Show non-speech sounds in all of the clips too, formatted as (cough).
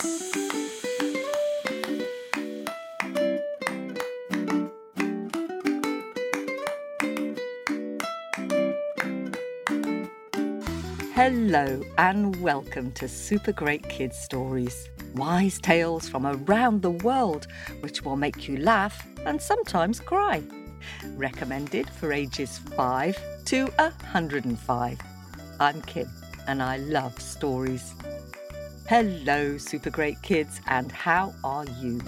Hello and welcome to Super Great Kids Stories. Wise tales from around the world which will make you laugh and sometimes cry. Recommended for ages 5 to 105. I'm Kim and I love stories. Hello, Super Great Kids, and how are you?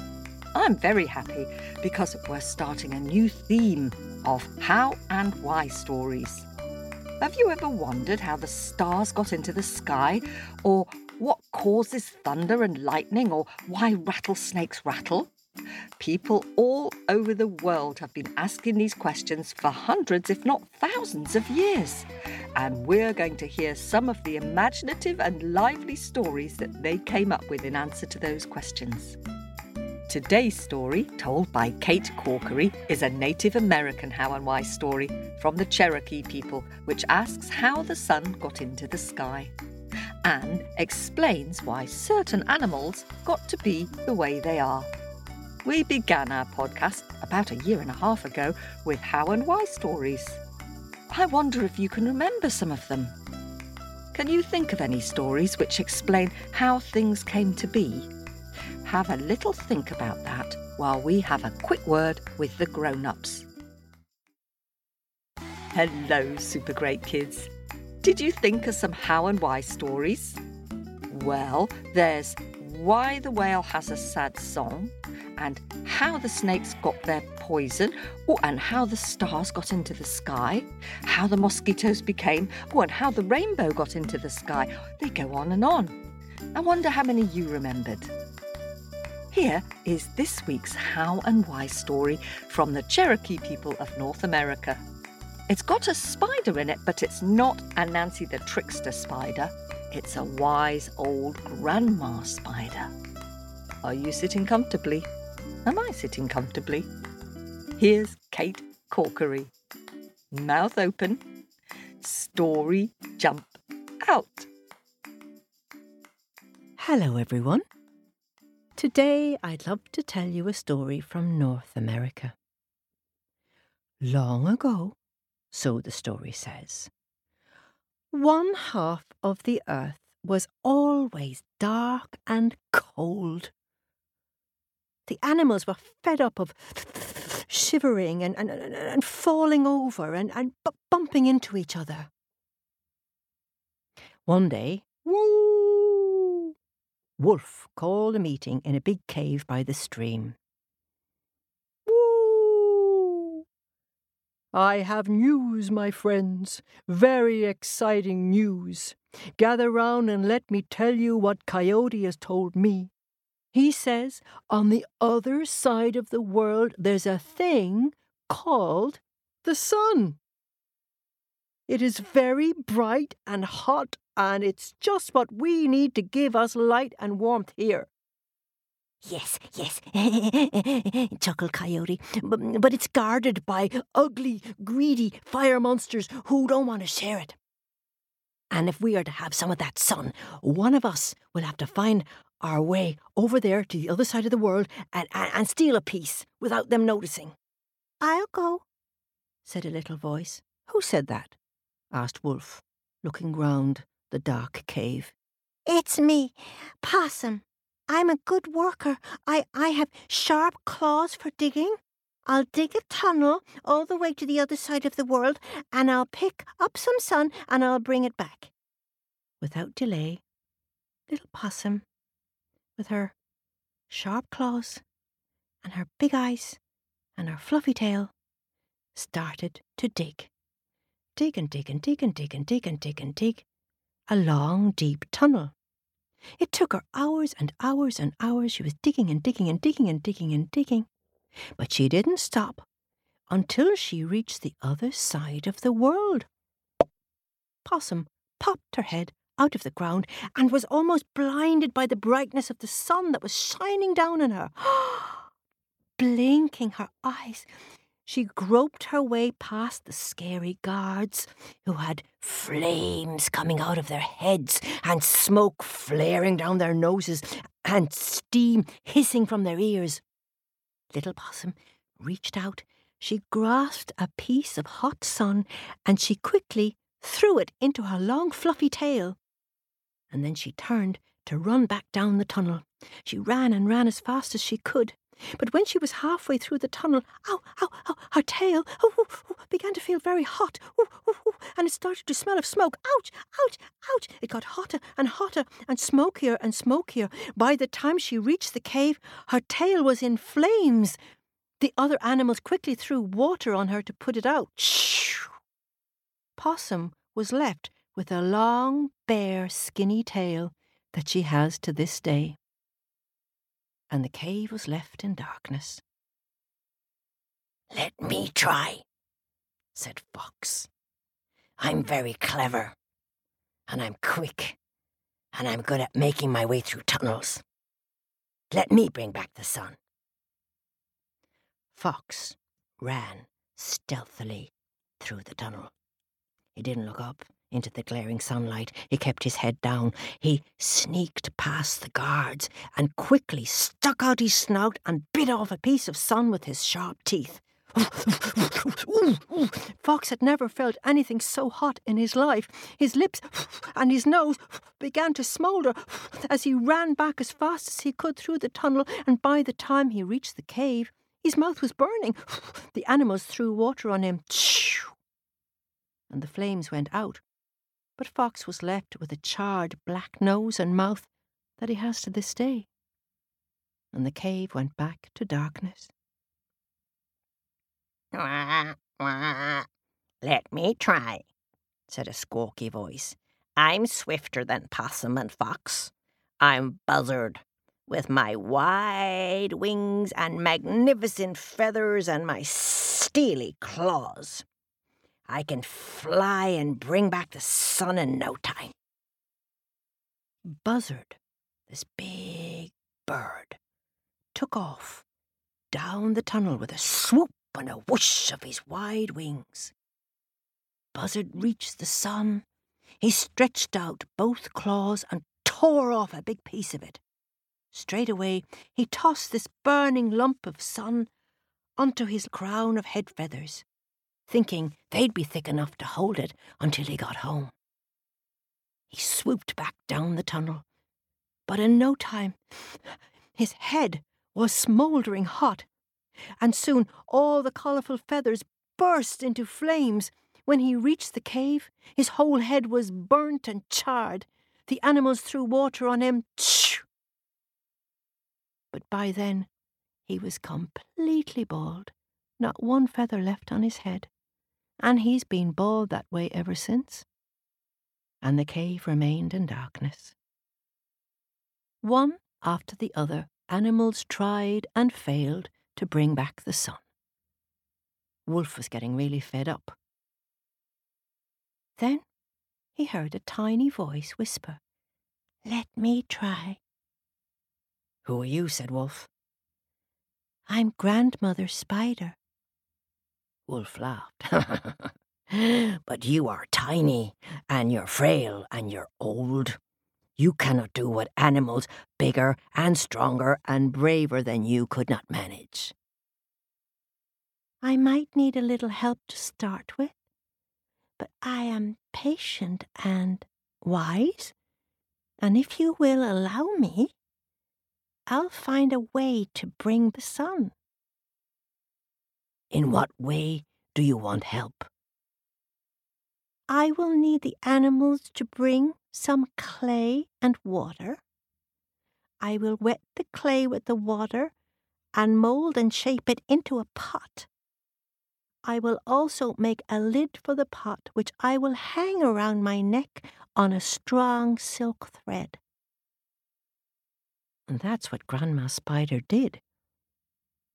I'm very happy because we're starting a new theme of how and why stories. Have you ever wondered how the stars got into the sky? Or what causes thunder and lightning? Or why rattlesnakes rattle? People all over the world have been asking these questions for hundreds, if not thousands, of years. And we're going to hear some of the imaginative and lively stories that they came up with in answer to those questions. Today's story, told by Kate Corkery, is a Native American how and why story from the Cherokee people, which asks how the sun got into the sky. and explains why certain animals got to be the way they are. We began our podcast about a year and a half ago with how and why stories. I wonder if you can remember some of them. Can you think of any stories which explain how things came to be? have a little think about that while we have a quick word with the grown ups. Hello, super great kids. Did you think of some how and why stories? Well, there's Why the Whale Has a Sad Song, and How the Snakes Got Their Poison, oh, and How the Stars Got Into the Sky, How the Mosquitoes Became, oh, and How the Rainbow Got Into the Sky. They go on and on. I wonder how many you remembered. Here is this week's How and Why story from the Cherokee people of North America. It's got a spider in it, but it's not Anansi the Trickster spider. It's a wise old grandma spider. Are you sitting comfortably? Am I sitting comfortably? Here's Kate Corkery. Mouth open. Story jump out. Hello, everyone. Today I'd love to tell you a story from North America. Long ago, so the story says, one half of the earth was always dark and cold. The animals were fed up of shivering and, and, and falling over and, and bumping into each other. One day, woo, Wolf called a meeting in a big cave by the stream. Woo! I have news, my friends, very exciting news. Gather round and let me tell you what Coyote has told me. He says on the other side of the world there's a thing called the sun. It is very bright and hot, and it's just what we need to give us light and warmth here. Yes, yes, (laughs) chuckled Coyote. But, but it's guarded by ugly, greedy fire monsters who don't want to share it. And if we are to have some of that sun, one of us will have to find our way over there to the other side of the world and, and, and steal a piece without them noticing. I'll go, said a little voice. Who said that? asked Wolf, looking round the dark cave. It's me, Possum. I'm a good worker. I, I have sharp claws for digging. I'll dig a tunnel all the way to the other side of the world, and I'll pick up some sun and I'll bring it back. Without delay, little Possum, with her sharp claws and her big eyes and her fluffy tail, started to dig dig and dig and dig and dig and dig and dig and dig a long, deep tunnel. It took her hours and hours and hours. She was digging and digging and digging and digging and digging. But she didn't stop until she reached the other side of the world. Possum popped her head out of the ground and was almost blinded by the brightness of the sun that was shining down on her. (gasps) Blinking her eyes, she groped her way past the scary guards, who had flames coming out of their heads and smoke flaring down their noses, and steam hissing from their ears. Little Possum reached out. She grasped a piece of hot sun and she quickly threw it into her long fluffy tail. And then she turned to run back down the tunnel. She ran and ran as fast as she could. But when she was halfway through the tunnel, ow, ow, ow, her tail oh, oh, oh, began to feel very hot, and it started to smell of smoke. Ouch, ouch, ouch! It got hotter and hotter and smokier and smokier. By the time she reached the cave, her tail was in flames. The other animals quickly threw water on her to put it out. Possum was left with a long, bare, skinny tail that she has to this day. And the cave was left in darkness. Let me try, said Fox. I'm very clever, and I'm quick, and I'm good at making my way through tunnels. Let me bring back the sun. Fox ran stealthily through the tunnel. He didn't look up into the glaring sunlight. He kept his head down. He sneaked past the guards and quickly stuck out his snout and bit off a piece of sun with his sharp teeth. (laughs) Fox had never felt anything so hot in his life. His lips and his nose began to smoulder as he ran back as fast as he could through the tunnel, and by the time he reached the cave, his mouth was burning. The animals threw water on him, and the flames went out but Fox was left with a charred black nose and mouth that he has to this day. And the cave went back to darkness. Let me try, said a squawky voice. I'm swifter than Possum and Fox. I'm Buzzard, with my wide wings and magnificent feathers and my steely claws. I can fly and bring back the sun in no time. Buzzard, this big bird, took off down the tunnel with a swoop and a whoosh of his wide wings. Buzzard reached the sun. He stretched out both claws and tore off a big piece of it. Straight away, he tossed this burning lump of sun onto his crown of head feathers thinking they'd be thick enough to hold it until he got home. He swooped back down the tunnel, but in no time his head was smouldering hot, and soon all the colourful feathers burst into flames. When he reached the cave, his whole head was burnt and charred. The animals threw water on him. But by then, he was completely bald, not one feather left on his head and he's been bald that way ever since. And the cave remained in darkness. One after the other, animals tried and failed to bring back the sun. Wolf was getting really fed up. Then he heard a tiny voice whisper, Let me try. Who are you? said Wolf. I'm Grandmother Spider. Wolf laughed. but you are tiny, and you're frail, and you're old. You cannot do what animals bigger and stronger and braver than you could not manage. I might need a little help to start with, but I am patient and wise, and if you will allow me, I'll find a way to bring the sun. In what way do you want help? I will need the animals to bring some clay and water. I will wet the clay with the water and mould and shape it into a pot. I will also make a lid for the pot, which I will hang around my neck on a strong silk thread. And that's what Grandma Spider did.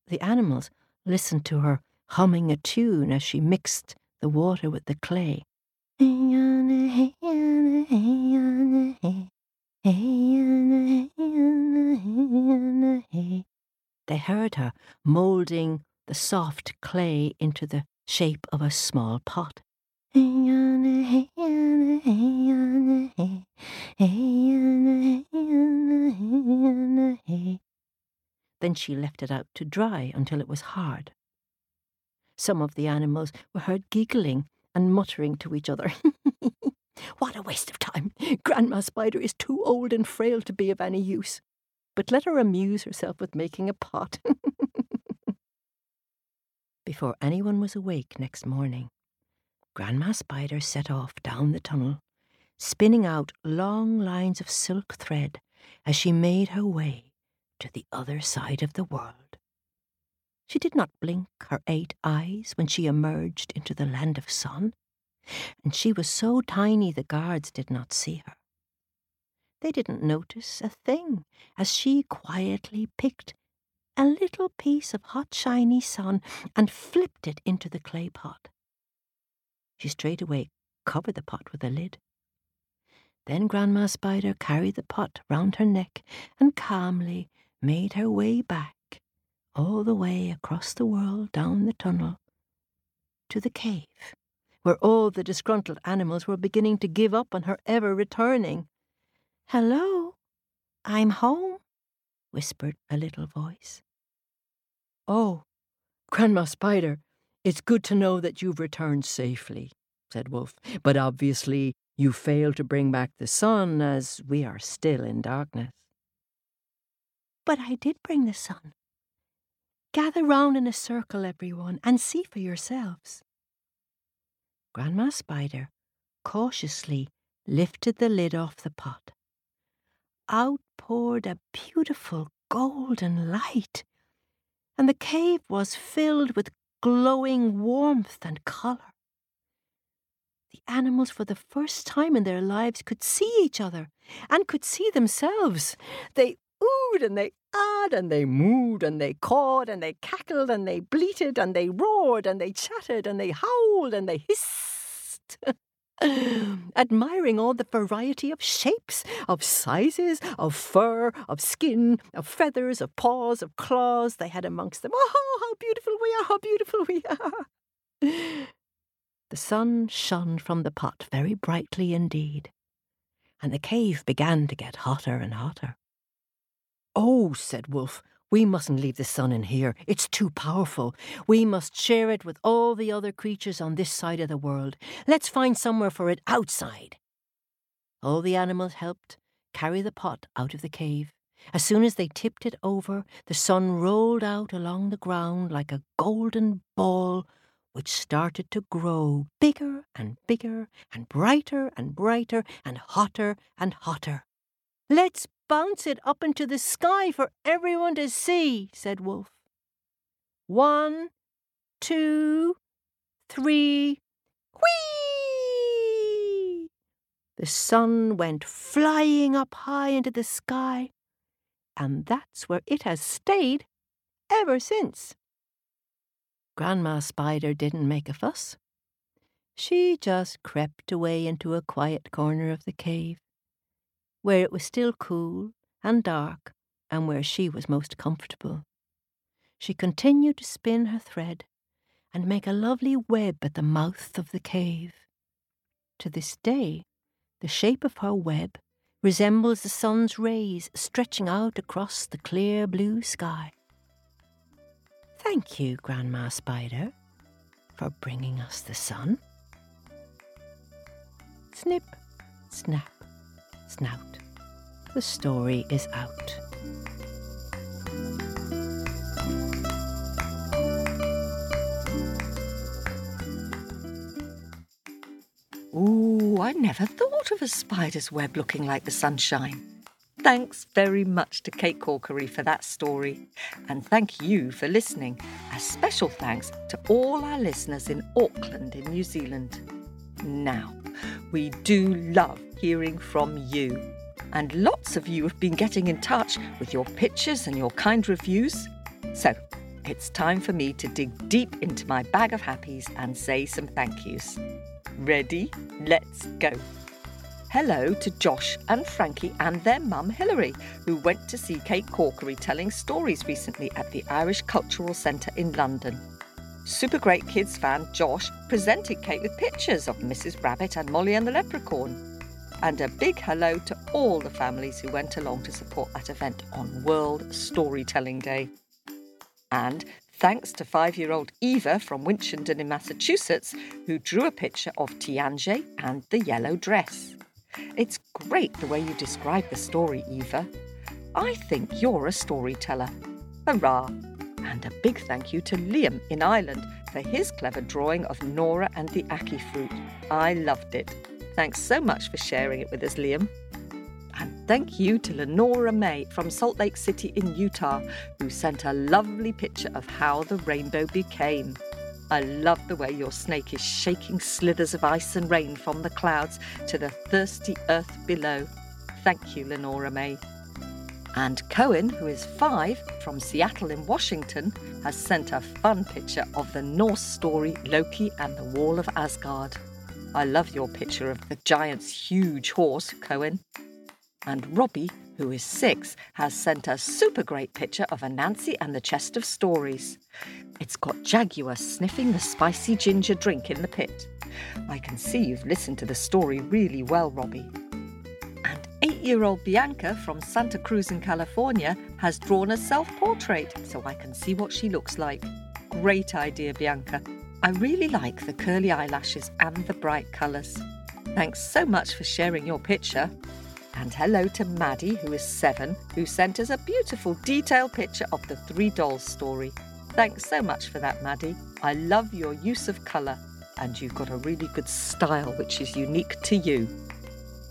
The animals listened to her humming a tune as she mixed the water with the clay. They heard her moulding the soft clay into the shape of a small pot. Then she left it out to dry until it was hard. Some of the animals were heard giggling and muttering to each other. (laughs) what a waste of time! Grandma Spider is too old and frail to be of any use. But let her amuse herself with making a pot. (laughs) Before anyone was awake next morning, Grandma Spider set off down the tunnel, spinning out long lines of silk thread as she made her way to the other side of the world. She did not blink her eight eyes when she emerged into the land of sun, and she was so tiny the guards did not see her. They didn't notice a thing as she quietly picked a little piece of hot, shiny sun and flipped it into the clay pot. She straightway covered the pot with a lid. Then Grandma Spider carried the pot round her neck and calmly made her way back, all the way across the world down the tunnel, to the cave, where all the disgruntled animals were beginning to give up on her ever returning. Hello, I'm home, whispered a little voice. Oh, Grandma Spider, it's good to know that you've returned safely, said Wolf, but obviously you failed to bring back the sun as we are still in darkness. But I did bring the sun. Gather round in a circle, everyone, and see for yourselves. Grandma Spider cautiously lifted the lid off the pot. Out poured a beautiful golden light and the cave was filled with glowing warmth and colour. The animals, for the first time in their lives, could see each other and could see themselves. They oohed and they ahed and they mooed and they cawed and they cackled and they bleated and they roared and they chattered and they howled and they hissed. (laughs) admiring all the variety of shapes, of sizes, of fur, of skin, of feathers, of paws, of claws they had amongst them. Oh, how beautiful we are, how beautiful we are! The sun shone from the pot very brightly indeed, and the cave began to get hotter and hotter. Oh, said Wolf, we mustn't leave the sun in here. It's too powerful. We must share it with all the other creatures on this side of the world. Let's find somewhere for it outside. All the animals helped carry the pot out of the cave. As soon as they tipped it over, the sun rolled out along the ground like a golden ball, which started to grow bigger and bigger and brighter and brighter and hotter and hotter. Let's bounce it up into the sky for everyone to see, said Wolf. One, two, three, whee! The sun went flying up high into the sky, and that's where it has stayed ever since. Grandma Spider didn't make a fuss. She just crept away into a quiet corner of the cave where it was still cool and dark and where she was most comfortable. She continued to spin her thread and make a lovely web at the mouth of the cave. To this day, the shape of her web resembles the sun's rays stretching out across the clear blue sky. Thank you, Grandma Spider, for bringing us the sun. Snip, snap, snout. The story is out. Ooh, I never thought of a spider's web looking like the sunshine. Thanks very much to Kate Corkery for that story. And thank you for listening. A special thanks to all our listeners in Auckland in New Zealand. Now, we do love hearing from you. And lots of you have been getting in touch with your pictures and your kind reviews. So, it's time for me to dig deep into my bag of happies and say some thank yous. Ready? Let's go. Hello to Josh and Frankie and their mum Hilary, who went to see Kate Corkery telling stories recently at the Irish Cultural Centre in London. Super Great Kids fan Josh presented Kate with pictures of Mrs. Rabbit and Molly and the Leprechaun. And a big hello to all the families who went along to support that event on World Storytelling Day. And thanks to five year old Eva from Winchendon in Massachusetts, who drew a picture of Tianjie and the yellow dress. It's great the way you describe the story, Eva. I think you're a storyteller. Hurrah! And a big thank you to Liam in Ireland for his clever drawing of Nora and the Aki fruit. I loved it. Thanks so much for sharing it with us, Liam. And thank you to Lenora May from Salt Lake City in Utah, who sent a lovely picture of how the rainbow became. I love the way your snake is shaking slithers of ice and rain from the clouds to the thirsty earth below. Thank you, Lenora May. And Cohen, who is five, from Seattle in Washington, has sent a fun picture of the Norse story Loki and the Wall of Asgard. I love your picture of the giant's huge horse, Cohen. And Robbie, who is six, has sent a super great picture of Anansi and the chest of stories. It's got Jaguar sniffing the spicy ginger drink in the pit. I can see you've listened to the story really well, Robbie. Eight year old Bianca from Santa Cruz in California has drawn a self portrait so I can see what she looks like. Great idea, Bianca. I really like the curly eyelashes and the bright colours. Thanks so much for sharing your picture. And hello to Maddie, who is seven, who sent us a beautiful detailed picture of the Three Dolls story. Thanks so much for that, Maddie. I love your use of colour, and you've got a really good style which is unique to you.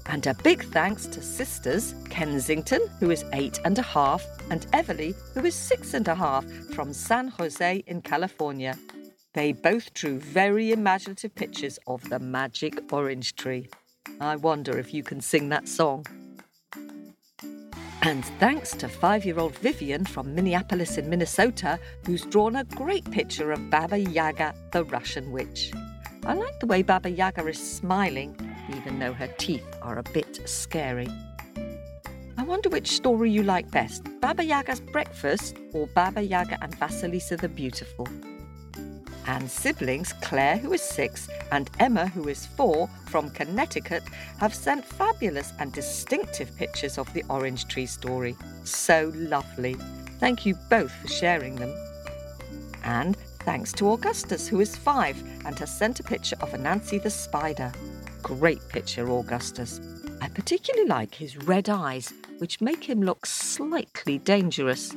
And a big thanks to sisters Kensington, who is eight and a half, and Everly, who is six and a half, from San Jose in California. They both drew very imaginative pictures of the magic orange tree. I wonder if you can sing that song. And thanks to five year old Vivian from Minneapolis in Minnesota, who's drawn a great picture of Baba Yaga, the Russian witch. I like the way Baba Yaga is smiling, even though her teeth are a bit scary. I wonder which story you like best Baba Yaga's Breakfast or Baba Yaga and Vasilisa the Beautiful and siblings Claire, who is six, and Emma, who is four, from Connecticut, have sent fabulous and distinctive pictures of the orange tree story. So lovely. Thank you both for sharing them. And thanks to Augustus, who is five and has sent a picture of Anansi the spider. Great picture, Augustus. I particularly like his red eyes, which make him look slightly dangerous.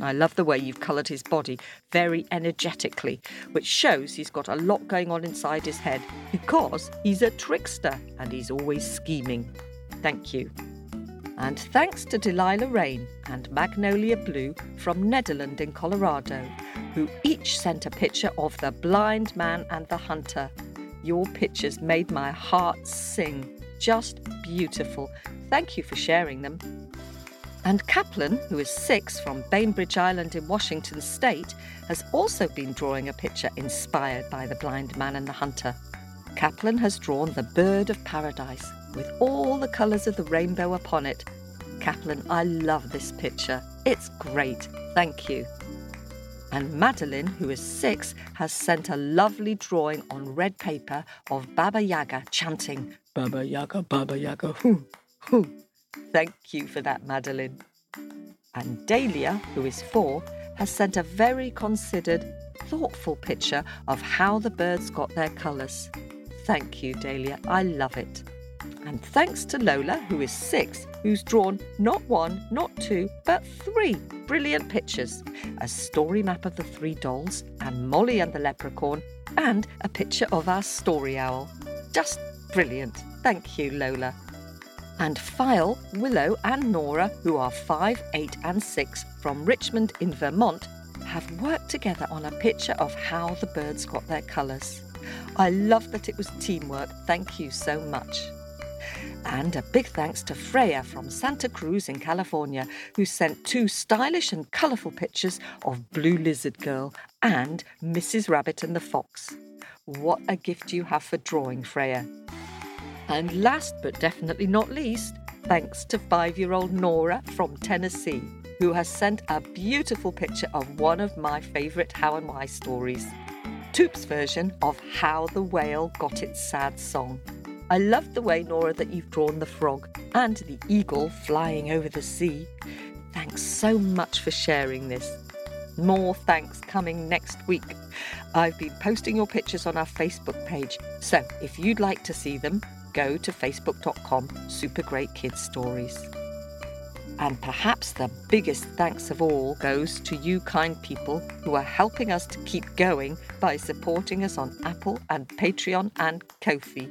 I love the way you've coloured his body very energetically, which shows he's got a lot going on inside his head because he's a trickster and he's always scheming. Thank you. And thanks to Delilah Rain and Magnolia Blue from Nederland in Colorado, who each sent a picture of the blind man and the hunter. Your pictures made my heart sing. Just beautiful. Thank you for sharing them. And Kaplan, who is six from Bainbridge Island in Washington state, has also been drawing a picture inspired by the blind man and the hunter. Kaplan has drawn the bird of paradise with all the colours of the rainbow upon it. Kaplan, I love this picture. It's great. Thank you. And Madeline, who is six, has sent a lovely drawing on red paper of Baba Yaga chanting, Baba Yaga, Baba Yaga, hoo, hoo. Thank you for that, Madeline. And Dahlia, who is four, has sent a very considered, thoughtful picture of how the birds got their colours. Thank you, Dahlia. I love it. And thanks to Lola, who is six, who's drawn not one, not two, but three brilliant pictures a story map of the three dolls, and Molly and the leprechaun, and a picture of our story owl. Just brilliant. Thank you, Lola and File, Willow, and Nora, who are 5, 8, and 6 from Richmond in Vermont, have worked together on a picture of how the birds got their colours. I love that it was teamwork. Thank you so much. And a big thanks to Freya from Santa Cruz in California, who sent two stylish and colourful pictures of Blue Lizard Girl and Mrs. Rabbit and the Fox. What a gift you have for drawing, Freya. And last but definitely not least, thanks to five year old Nora from Tennessee, who has sent a beautiful picture of one of my favourite How and Why stories. Toop's version of How the Whale Got Its Sad Song. I love the way, Nora, that you've drawn the frog and the eagle flying over the sea. Thanks so much for sharing this. More thanks coming next week. I've been posting your pictures on our Facebook page, so if you'd like to see them, go to facebook.com Super Great Kids Stories. And perhaps the biggest thanks of all goes to you kind people who are helping us to keep going by supporting us on Apple and Patreon and Ko-fi.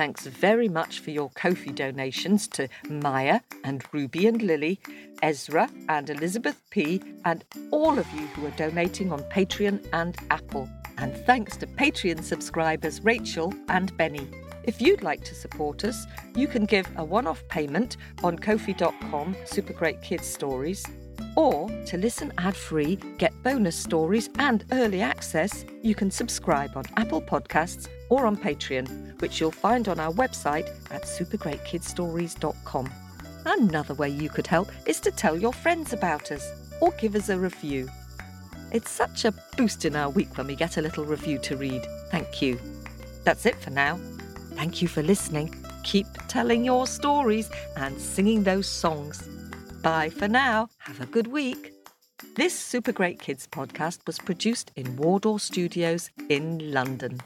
Thanks very much for your Ko-fi donations to Maya and Ruby and Lily, Ezra and Elizabeth P, and all of you who are donating on Patreon and Apple. And thanks to Patreon subscribers Rachel and Benny. If you'd like to support us, you can give a one off payment on kofi.com Super Great Kids Stories. Or to listen ad free, get bonus stories, and early access, you can subscribe on Apple Podcasts or on Patreon, which you'll find on our website at supergreatkidstories.com. Another way you could help is to tell your friends about us or give us a review. It's such a boost in our week when we get a little review to read. Thank you. That's it for now. Thank you for listening. Keep telling your stories and singing those songs. Bye for now. Have a good week. This Super Great Kids podcast was produced in Wardour Studios in London.